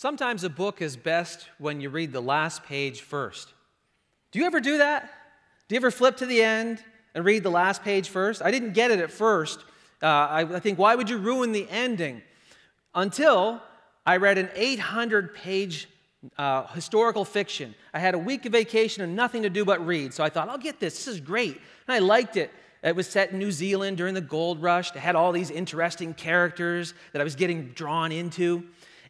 Sometimes a book is best when you read the last page first. Do you ever do that? Do you ever flip to the end and read the last page first? I didn't get it at first. Uh, I, I think, why would you ruin the ending? Until I read an 800 page uh, historical fiction. I had a week of vacation and nothing to do but read. So I thought, I'll get this. This is great. And I liked it. It was set in New Zealand during the gold rush. It had all these interesting characters that I was getting drawn into.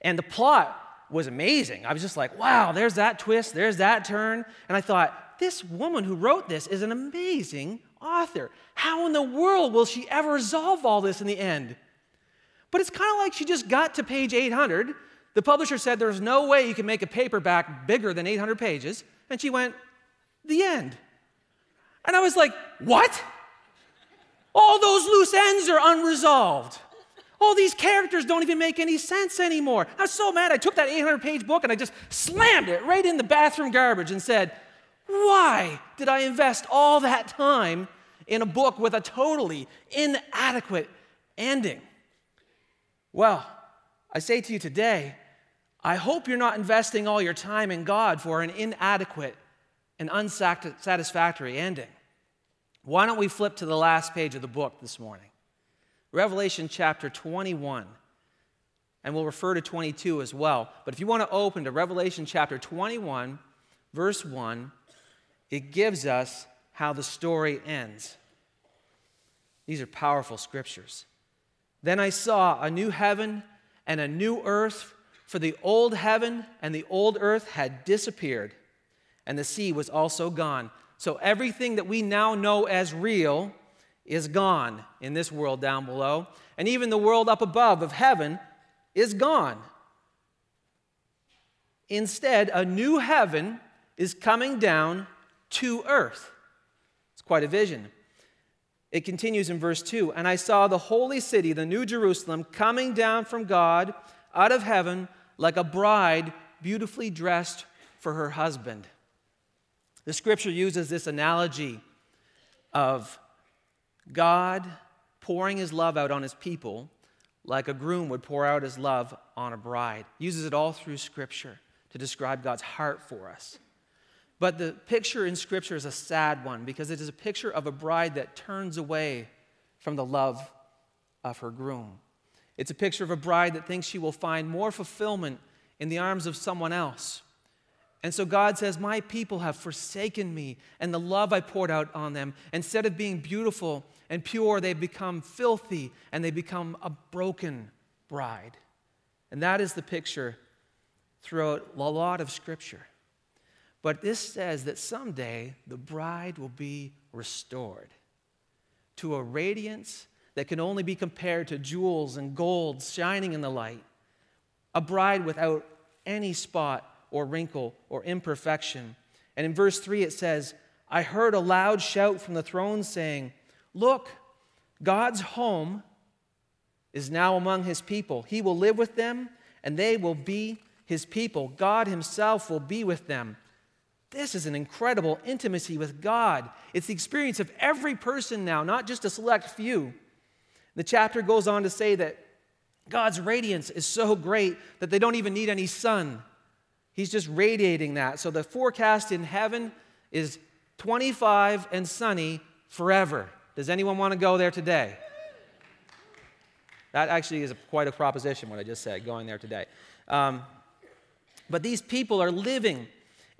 And the plot was amazing. I was just like, wow, there's that twist, there's that turn. And I thought, this woman who wrote this is an amazing author. How in the world will she ever resolve all this in the end? But it's kind of like she just got to page 800. The publisher said there's no way you can make a paperback bigger than 800 pages. And she went, the end. And I was like, what? All those loose ends are unresolved. All these characters don't even make any sense anymore. I was so mad. I took that 800 page book and I just slammed it right in the bathroom garbage and said, Why did I invest all that time in a book with a totally inadequate ending? Well, I say to you today, I hope you're not investing all your time in God for an inadequate and unsatisfactory ending. Why don't we flip to the last page of the book this morning? Revelation chapter 21. And we'll refer to 22 as well. But if you want to open to Revelation chapter 21, verse 1, it gives us how the story ends. These are powerful scriptures. Then I saw a new heaven and a new earth, for the old heaven and the old earth had disappeared, and the sea was also gone. So everything that we now know as real is gone in this world down below, and even the world up above of heaven is gone. Instead, a new heaven is coming down to earth. It's quite a vision. It continues in verse 2 And I saw the holy city, the new Jerusalem, coming down from God out of heaven like a bride beautifully dressed for her husband. The scripture uses this analogy of God pouring his love out on his people like a groom would pour out his love on a bride. Uses it all through Scripture to describe God's heart for us. But the picture in Scripture is a sad one because it is a picture of a bride that turns away from the love of her groom. It's a picture of a bride that thinks she will find more fulfillment in the arms of someone else. And so God says, My people have forsaken me and the love I poured out on them. Instead of being beautiful and pure, they become filthy and they become a broken bride. And that is the picture throughout a lot of Scripture. But this says that someday the bride will be restored to a radiance that can only be compared to jewels and gold shining in the light. A bride without any spot or wrinkle or imperfection. And in verse 3 it says, I heard a loud shout from the throne saying, Look, God's home is now among his people. He will live with them, and they will be his people. God himself will be with them. This is an incredible intimacy with God. It's the experience of every person now, not just a select few. The chapter goes on to say that God's radiance is so great that they don't even need any sun. He's just radiating that. So the forecast in heaven is 25 and sunny forever. Does anyone want to go there today? That actually is a, quite a proposition, what I just said, going there today. Um, but these people are living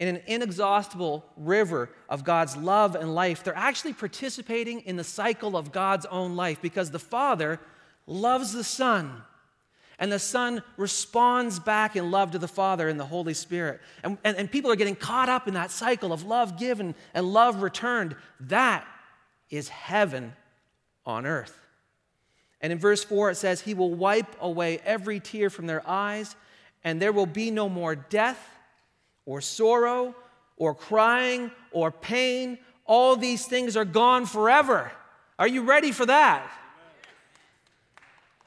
in an inexhaustible river of God's love and life. They're actually participating in the cycle of God's own life because the Father loves the Son. And the Son responds back in love to the Father and the Holy Spirit. And, and, and people are getting caught up in that cycle of love given and love returned. That is heaven on earth. And in verse 4, it says, He will wipe away every tear from their eyes, and there will be no more death, or sorrow, or crying, or pain. All these things are gone forever. Are you ready for that?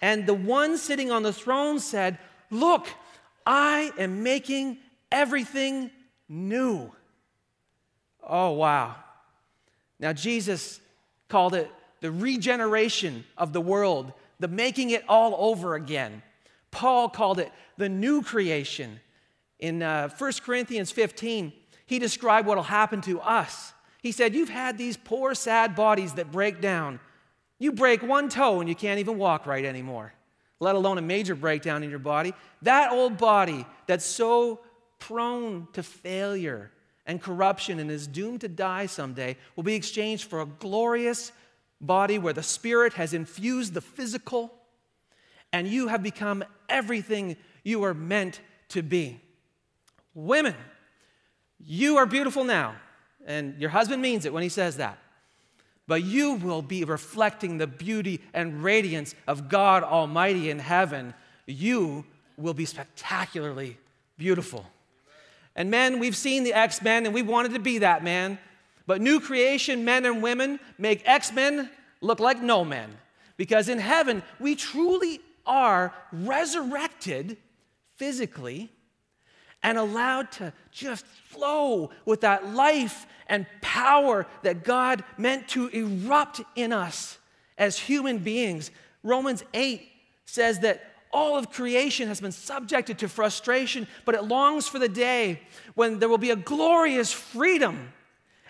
And the one sitting on the throne said, Look, I am making everything new. Oh, wow. Now, Jesus called it the regeneration of the world, the making it all over again. Paul called it the new creation. In uh, 1 Corinthians 15, he described what will happen to us. He said, You've had these poor, sad bodies that break down. You break one toe and you can't even walk right anymore, let alone a major breakdown in your body. That old body that's so prone to failure and corruption and is doomed to die someday will be exchanged for a glorious body where the Spirit has infused the physical and you have become everything you were meant to be. Women, you are beautiful now, and your husband means it when he says that. But you will be reflecting the beauty and radiance of God Almighty in heaven. You will be spectacularly beautiful. And men, we've seen the X Men and we wanted to be that man. But new creation men and women make X Men look like no men. Because in heaven, we truly are resurrected physically and allowed to just flow with that life and power that God meant to erupt in us as human beings. Romans 8 says that all of creation has been subjected to frustration, but it longs for the day when there will be a glorious freedom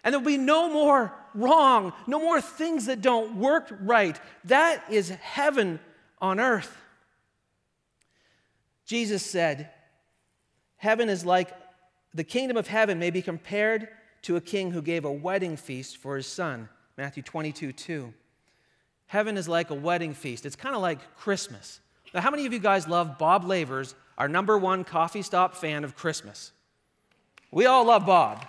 and there will be no more wrong, no more things that don't work right. That is heaven on earth. Jesus said, Heaven is like the kingdom of heaven may be compared to a king who gave a wedding feast for his son. Matthew 22, 2. Heaven is like a wedding feast. It's kind of like Christmas. Now, how many of you guys love Bob Lavers, our number one coffee stop fan of Christmas? We all love Bob.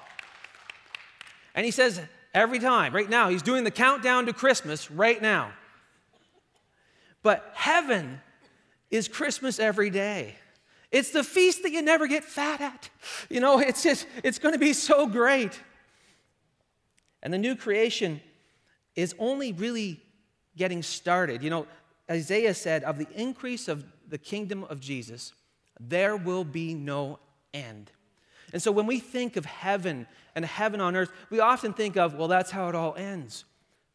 And he says every time, right now, he's doing the countdown to Christmas right now. But heaven is Christmas every day. It's the feast that you never get fat at. You know, it's just, it's going to be so great. And the new creation is only really getting started. You know, Isaiah said, of the increase of the kingdom of Jesus, there will be no end. And so when we think of heaven and heaven on earth, we often think of, well, that's how it all ends.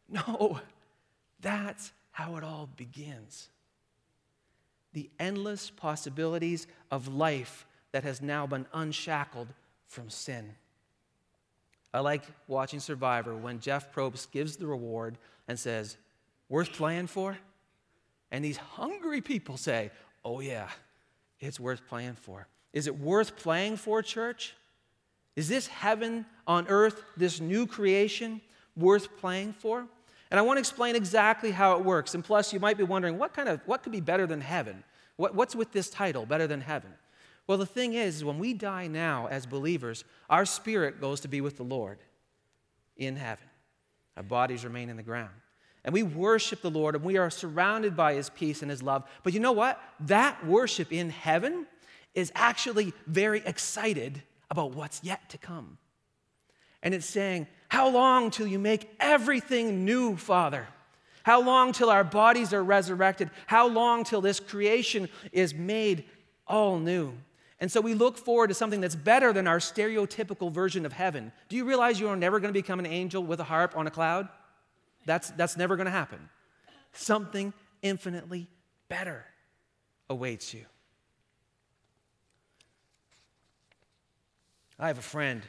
No, that's how it all begins the endless possibilities of life that has now been unshackled from sin. I like watching Survivor when Jeff Probst gives the reward and says, Worth playing for? And these hungry people say, Oh, yeah, it's worth playing for. Is it worth playing for, church? Is this heaven on earth, this new creation, worth playing for? And I want to explain exactly how it works. And plus, you might be wondering what kind of what could be better than heaven? What, what's with this title, better than heaven? Well, the thing is, is, when we die now as believers, our spirit goes to be with the Lord in heaven. Our bodies remain in the ground. And we worship the Lord and we are surrounded by his peace and his love. But you know what? That worship in heaven is actually very excited about what's yet to come. And it's saying, how long till you make everything new, Father? How long till our bodies are resurrected? How long till this creation is made all new? And so we look forward to something that's better than our stereotypical version of heaven. Do you realize you are never going to become an angel with a harp on a cloud? That's, that's never going to happen. Something infinitely better awaits you. I have a friend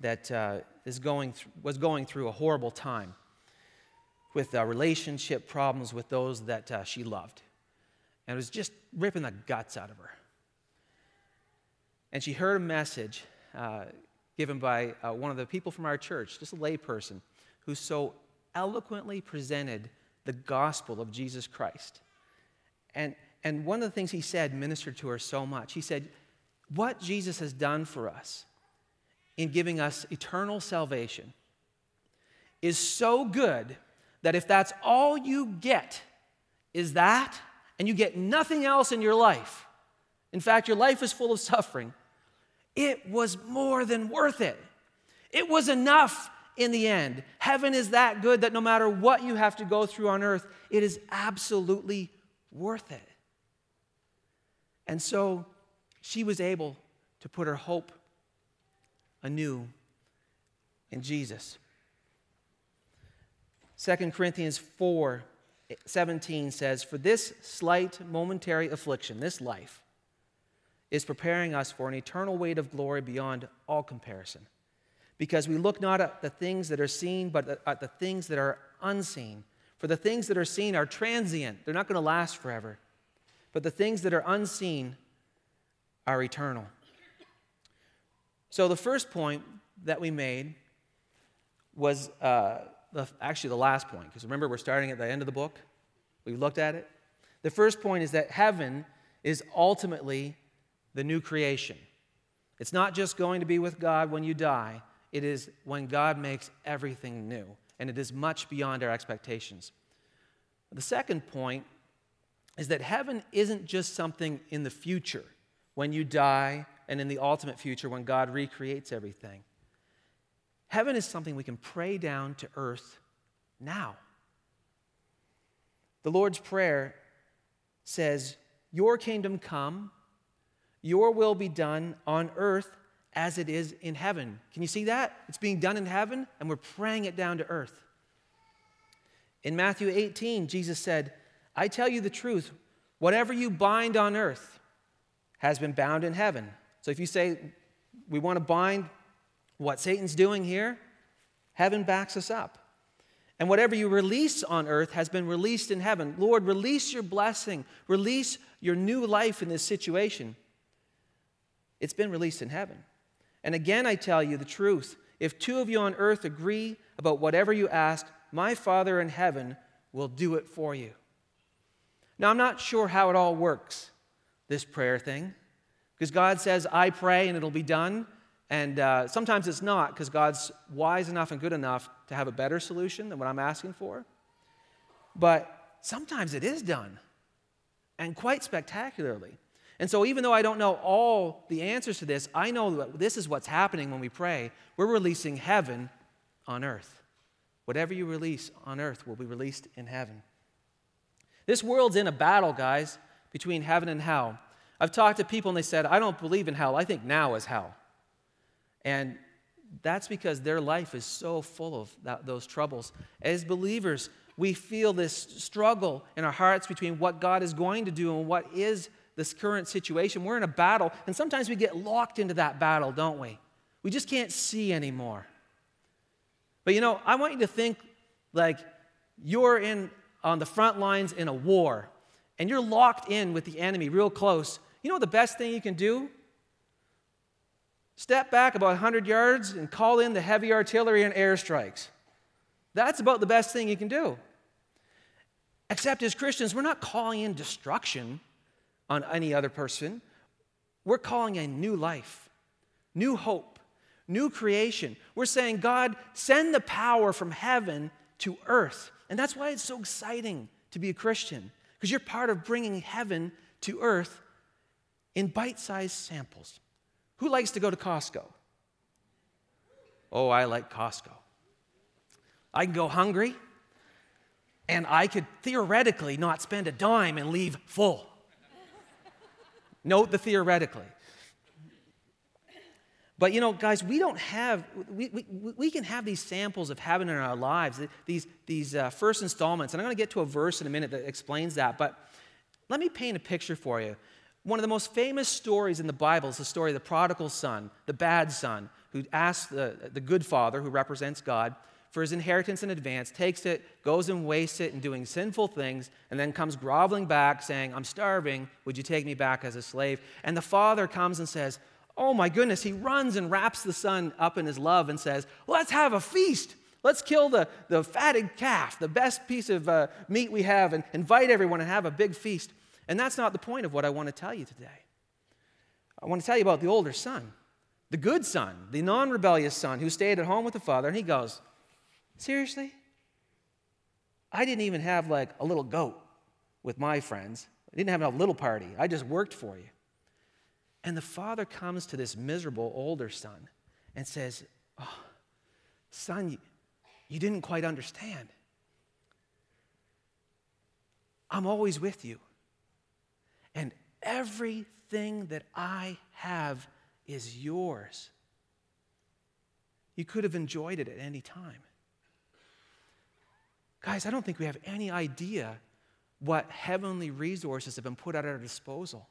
that uh, is going th- was going through a horrible time with uh, relationship problems with those that uh, she loved. And it was just ripping the guts out of her. And she heard a message uh, given by uh, one of the people from our church, just a layperson, who so eloquently presented the gospel of Jesus Christ. And, and one of the things he said ministered to her so much. He said, What Jesus has done for us in giving us eternal salvation is so good that if that's all you get is that, and you get nothing else in your life, in fact, your life is full of suffering, it was more than worth it. It was enough in the end. Heaven is that good that no matter what you have to go through on earth, it is absolutely worth it. And so she was able to put her hope anew in Jesus. 2 Corinthians 4 17 says, For this slight momentary affliction, this life, is preparing us for an eternal weight of glory beyond all comparison. Because we look not at the things that are seen, but at the things that are unseen. For the things that are seen are transient, they're not going to last forever. But the things that are unseen are eternal. So the first point that we made was uh, the, actually the last point, because remember, we're starting at the end of the book. We looked at it. The first point is that heaven is ultimately the new creation. It's not just going to be with God when you die, it is when God makes everything new, and it is much beyond our expectations. The second point is that heaven isn't just something in the future when you die and in the ultimate future when God recreates everything. Heaven is something we can pray down to earth now. The Lord's Prayer says, Your kingdom come, your will be done on earth as it is in heaven. Can you see that? It's being done in heaven, and we're praying it down to earth. In Matthew 18, Jesus said, I tell you the truth, whatever you bind on earth has been bound in heaven. So if you say, we want to bind what Satan's doing here, heaven backs us up. And whatever you release on earth has been released in heaven. Lord, release your blessing, release your new life in this situation. It's been released in heaven. And again, I tell you the truth. If two of you on earth agree about whatever you ask, my Father in heaven will do it for you. Now, I'm not sure how it all works, this prayer thing, because God says, I pray and it'll be done. And uh, sometimes it's not, because God's wise enough and good enough to have a better solution than what I'm asking for. But sometimes it is done, and quite spectacularly. And so, even though I don't know all the answers to this, I know that this is what's happening when we pray. We're releasing heaven on earth. Whatever you release on earth will be released in heaven. This world's in a battle, guys, between heaven and hell. I've talked to people and they said, I don't believe in hell. I think now is hell. And that's because their life is so full of that, those troubles. As believers, we feel this struggle in our hearts between what God is going to do and what is this current situation. We're in a battle, and sometimes we get locked into that battle, don't we? We just can't see anymore. But you know, I want you to think like you're in on the front lines in a war, and you're locked in with the enemy real close. You know the best thing you can do? Step back about 100 yards and call in the heavy artillery and airstrikes. That's about the best thing you can do. Except as Christians, we're not calling in destruction on any other person. We're calling a new life, new hope, new creation. We're saying, God, send the power from heaven to earth. And that's why it's so exciting to be a Christian, because you're part of bringing heaven to earth in bite sized samples. Who likes to go to Costco? Oh, I like Costco. I can go hungry, and I could theoretically not spend a dime and leave full. Note the theoretically. But you know, guys, we don't have, we, we, we can have these samples of heaven in our lives, these, these uh, first installments. And I'm going to get to a verse in a minute that explains that. But let me paint a picture for you. One of the most famous stories in the Bible is the story of the prodigal son, the bad son, who asks the, the good father, who represents God, for his inheritance in advance, takes it, goes and wastes it in doing sinful things, and then comes groveling back saying, I'm starving. Would you take me back as a slave? And the father comes and says, Oh my goodness. He runs and wraps the son up in his love and says, Let's have a feast. Let's kill the, the fatted calf, the best piece of uh, meat we have, and invite everyone and have a big feast. And that's not the point of what I want to tell you today. I want to tell you about the older son, the good son, the non rebellious son who stayed at home with the father, and he goes, Seriously? I didn't even have like a little goat with my friends. I didn't have a little party. I just worked for you. And the father comes to this miserable older son and says, oh, Son, you, you didn't quite understand. I'm always with you. And everything that I have is yours. You could have enjoyed it at any time. Guys, I don't think we have any idea what heavenly resources have been put at our disposal.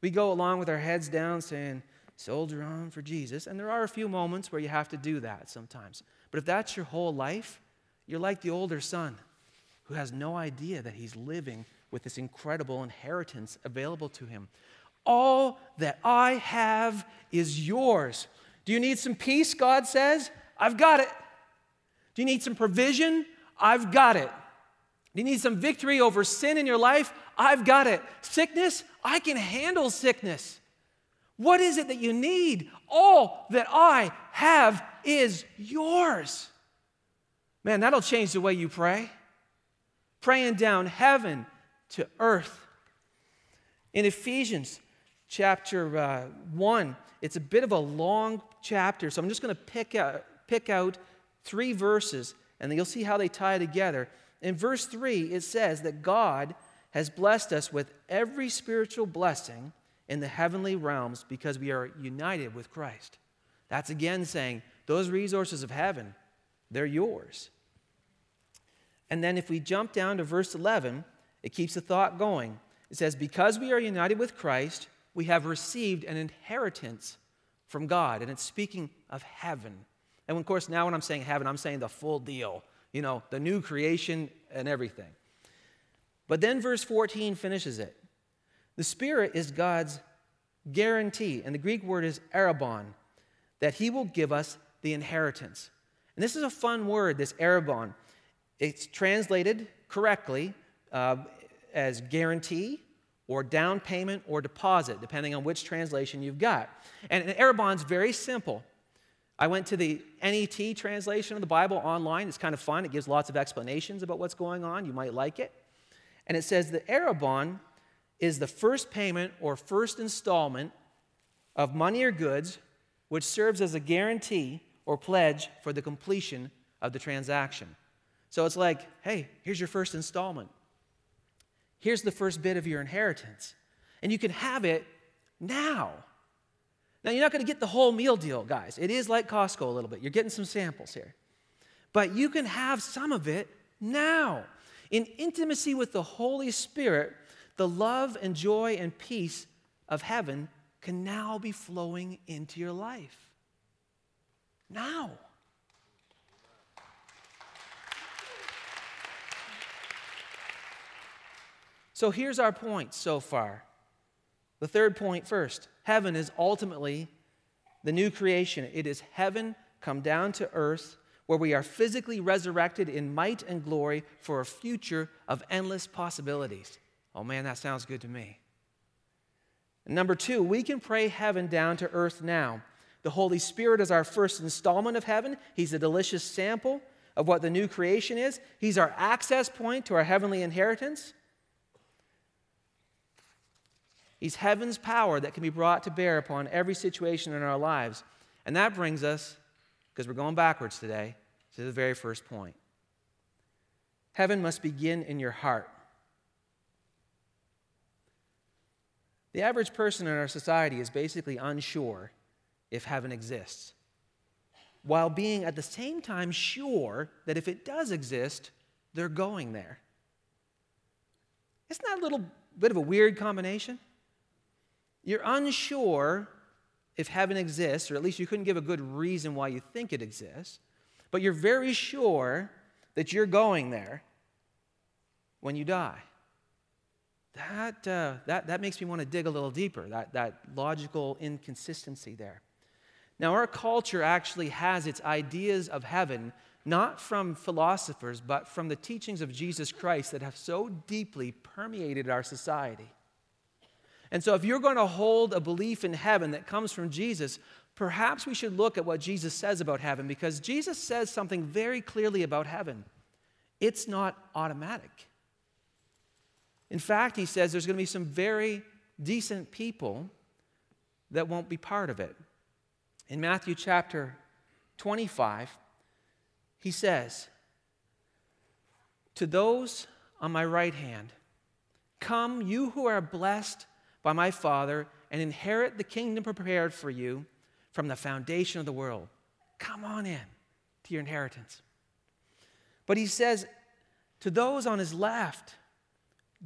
We go along with our heads down saying, soldier on for Jesus. And there are a few moments where you have to do that sometimes. But if that's your whole life, you're like the older son who has no idea that he's living with this incredible inheritance available to him. All that I have is yours. Do you need some peace? God says, I've got it. Do you need some provision? I've got it. You need some victory over sin in your life? I've got it. Sickness? I can handle sickness. What is it that you need? All that I have is yours. Man, that'll change the way you pray. Praying down heaven to earth. In Ephesians chapter uh, 1, it's a bit of a long chapter, so I'm just going to pick out, pick out three verses, and you'll see how they tie together. In verse 3, it says that God has blessed us with every spiritual blessing in the heavenly realms because we are united with Christ. That's again saying those resources of heaven, they're yours. And then if we jump down to verse 11, it keeps the thought going. It says, Because we are united with Christ, we have received an inheritance from God. And it's speaking of heaven. And of course, now when I'm saying heaven, I'm saying the full deal, you know, the new creation and everything. But then verse 14 finishes it. The Spirit is God's guarantee, and the Greek word is arrabon, that He will give us the inheritance. And this is a fun word, this arrabon. It's translated correctly uh, as guarantee or down payment or deposit, depending on which translation you've got. And an arrabon's very simple. I went to the NET translation of the Bible online. It's kind of fun. It gives lots of explanations about what's going on. You might like it. And it says the arrabon is the first payment or first installment of money or goods which serves as a guarantee or pledge for the completion of the transaction. So it's like, hey, here's your first installment. Here's the first bit of your inheritance. And you can have it now. Now, you're not going to get the whole meal deal, guys. It is like Costco a little bit. You're getting some samples here. But you can have some of it now. In intimacy with the Holy Spirit, the love and joy and peace of heaven can now be flowing into your life. Now. So here's our point so far. The third point first heaven is ultimately the new creation. It is heaven come down to earth where we are physically resurrected in might and glory for a future of endless possibilities. Oh man, that sounds good to me. And number two, we can pray heaven down to earth now. The Holy Spirit is our first installment of heaven. He's a delicious sample of what the new creation is. He's our access point to our heavenly inheritance. He's heaven's power that can be brought to bear upon every situation in our lives. And that brings us, because we're going backwards today, to the very first point. Heaven must begin in your heart. The average person in our society is basically unsure if heaven exists, while being at the same time sure that if it does exist, they're going there. Isn't that a little bit of a weird combination? You're unsure if heaven exists, or at least you couldn't give a good reason why you think it exists, but you're very sure that you're going there when you die that, uh, that, that makes me want to dig a little deeper, that, that logical inconsistency there. Now, our culture actually has its ideas of heaven not from philosophers, but from the teachings of Jesus Christ that have so deeply permeated our society. And so, if you're going to hold a belief in heaven that comes from Jesus, perhaps we should look at what Jesus says about heaven because Jesus says something very clearly about heaven. It's not automatic. In fact, he says there's going to be some very decent people that won't be part of it. In Matthew chapter 25, he says, To those on my right hand, come, you who are blessed by my Father, and inherit the kingdom prepared for you from the foundation of the world. Come on in to your inheritance. But he says, to those on his left,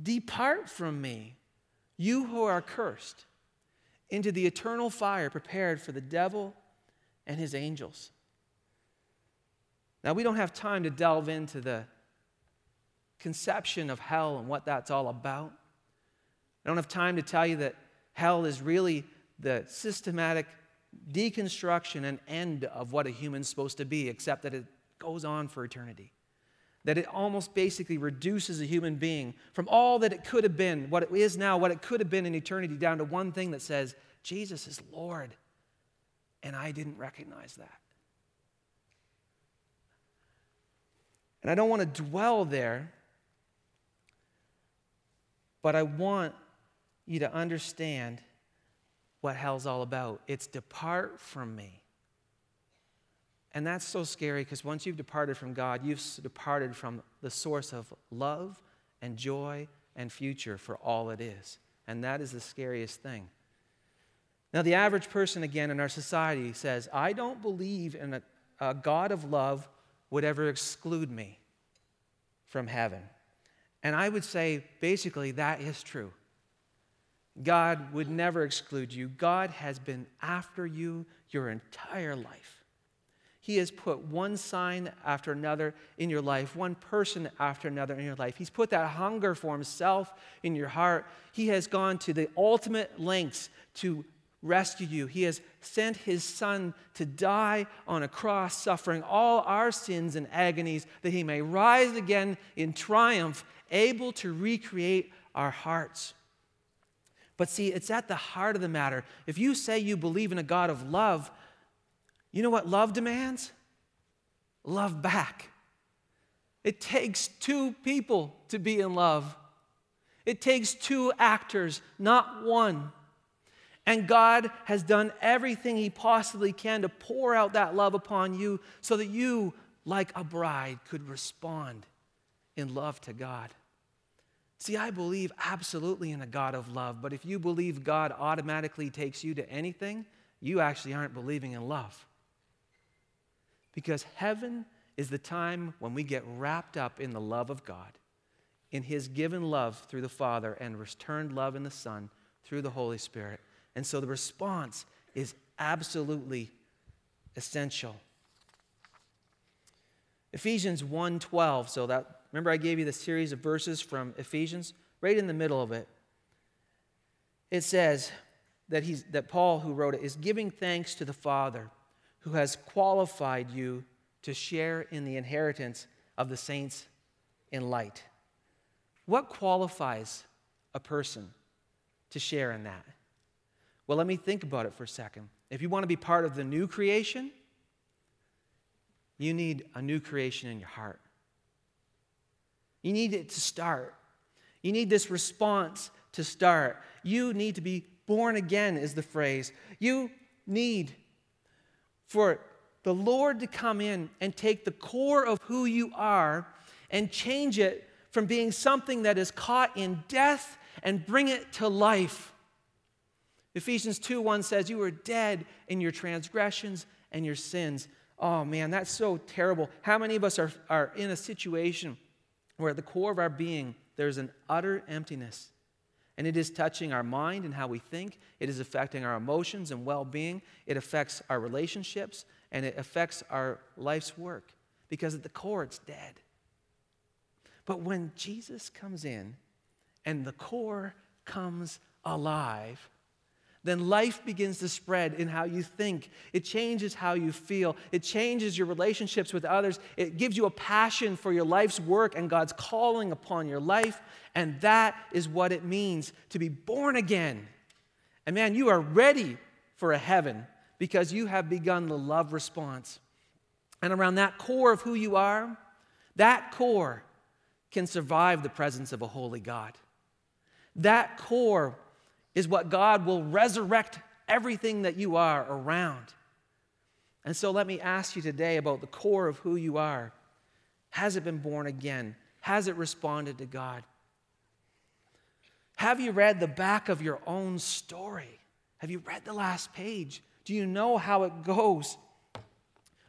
Depart from me, you who are cursed, into the eternal fire prepared for the devil and his angels. Now, we don't have time to delve into the conception of hell and what that's all about. I don't have time to tell you that hell is really the systematic deconstruction and end of what a human's supposed to be, except that it goes on for eternity. That it almost basically reduces a human being from all that it could have been, what it is now, what it could have been in eternity, down to one thing that says, Jesus is Lord. And I didn't recognize that. And I don't want to dwell there, but I want you to understand what hell's all about. It's depart from me. And that's so scary because once you've departed from God, you've departed from the source of love and joy and future for all it is. And that is the scariest thing. Now, the average person, again, in our society says, I don't believe in a, a God of love would ever exclude me from heaven. And I would say basically that is true. God would never exclude you. God has been after you your entire life. He has put one sign after another in your life, one person after another in your life. He's put that hunger for Himself in your heart. He has gone to the ultimate lengths to rescue you. He has sent his son to die on a cross, suffering all our sins and agonies, that he may rise again in triumph, able to recreate our hearts. But see, it's at the heart of the matter. If you say you believe in a God of love, you know what love demands? Love back. It takes two people to be in love. It takes two actors, not one. And God has done everything He possibly can to pour out that love upon you so that you, like a bride, could respond in love to God. See, I believe absolutely in a God of love, but if you believe God automatically takes you to anything, you actually aren't believing in love. Because heaven is the time when we get wrapped up in the love of God, in His given love through the Father, and returned love in the Son through the Holy Spirit. And so the response is absolutely essential. Ephesians 1:12, so that remember I gave you the series of verses from Ephesians, right in the middle of it. It says that he's that Paul who wrote it is giving thanks to the Father who has qualified you to share in the inheritance of the saints in light. What qualifies a person to share in that? Well, let me think about it for a second. If you want to be part of the new creation, you need a new creation in your heart. You need it to start. You need this response to start. You need to be born again, is the phrase. You need for the Lord to come in and take the core of who you are and change it from being something that is caught in death and bring it to life. Ephesians 2 1 says, You were dead in your transgressions and your sins. Oh man, that's so terrible. How many of us are, are in a situation where at the core of our being there's an utter emptiness? And it is touching our mind and how we think. It is affecting our emotions and well being. It affects our relationships and it affects our life's work because at the core it's dead. But when Jesus comes in and the core comes alive, then life begins to spread in how you think. It changes how you feel. It changes your relationships with others. It gives you a passion for your life's work and God's calling upon your life. And that is what it means to be born again. And man, you are ready for a heaven because you have begun the love response. And around that core of who you are, that core can survive the presence of a holy God. That core is what God will resurrect everything that you are around. And so let me ask you today about the core of who you are. Has it been born again? Has it responded to God? Have you read the back of your own story? Have you read the last page? Do you know how it goes?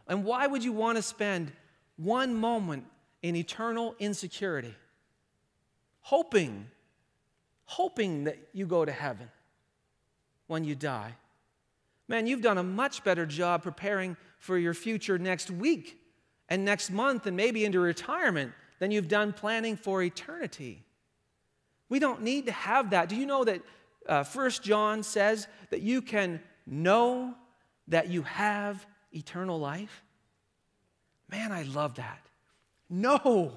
And why would you want to spend one moment in eternal insecurity, hoping, hoping that you go to heaven when you die. Man, you've done a much better job preparing for your future next week and next month and maybe into retirement than you've done planning for eternity. We don't need to have that. Do you know that uh, 1 John says that you can know that you have eternal life? Man, I love that. No.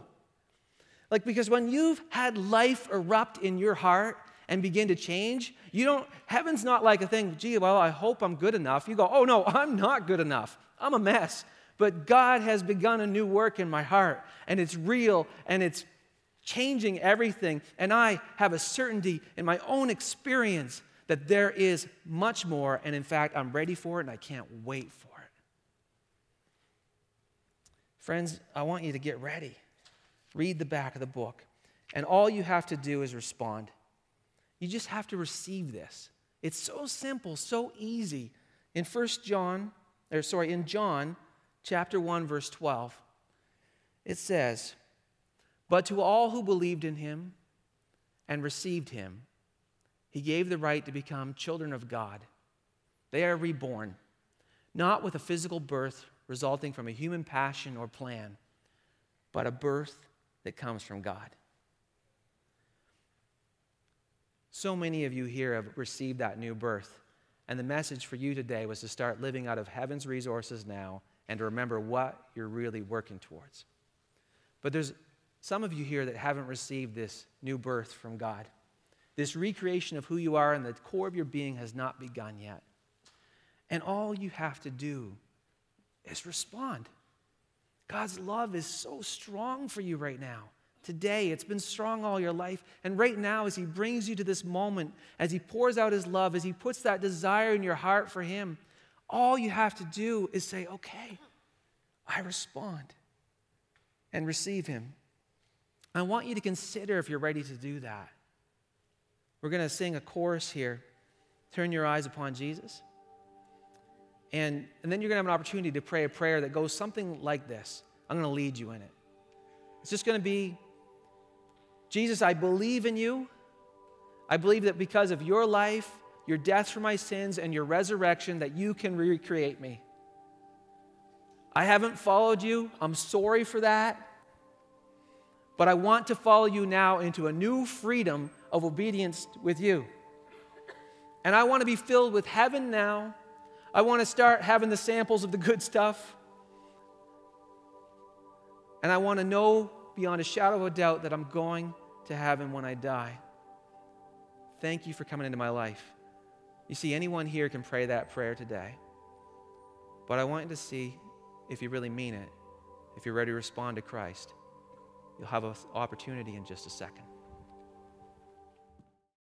Like, because when you've had life erupt in your heart and begin to change, you don't, heaven's not like a thing, gee, well, I hope I'm good enough. You go, oh no, I'm not good enough. I'm a mess. But God has begun a new work in my heart, and it's real, and it's changing everything. And I have a certainty in my own experience that there is much more, and in fact, I'm ready for it, and I can't wait for it. Friends, I want you to get ready. Read the back of the book. And all you have to do is respond. You just have to receive this. It's so simple, so easy. In 1 John, or sorry, in John chapter 1 verse 12, it says, "But to all who believed in him and received him, he gave the right to become children of God. They are reborn, not with a physical birth resulting from a human passion or plan, but a birth that comes from God. So many of you here have received that new birth. And the message for you today was to start living out of heaven's resources now and to remember what you're really working towards. But there's some of you here that haven't received this new birth from God. This recreation of who you are and the core of your being has not begun yet. And all you have to do is respond. God's love is so strong for you right now. Today, it's been strong all your life. And right now, as He brings you to this moment, as He pours out His love, as He puts that desire in your heart for Him, all you have to do is say, Okay, I respond and receive Him. I want you to consider if you're ready to do that. We're going to sing a chorus here. Turn your eyes upon Jesus. And, and then you're going to have an opportunity to pray a prayer that goes something like this. I'm going to lead you in it. It's just going to be Jesus, I believe in you. I believe that because of your life, your death for my sins, and your resurrection, that you can recreate me. I haven't followed you. I'm sorry for that. But I want to follow you now into a new freedom of obedience with you. And I want to be filled with heaven now I want to start having the samples of the good stuff. And I want to know beyond a shadow of a doubt that I'm going to heaven when I die. Thank you for coming into my life. You see, anyone here can pray that prayer today. But I want you to see if you really mean it, if you're ready to respond to Christ. You'll have an opportunity in just a second.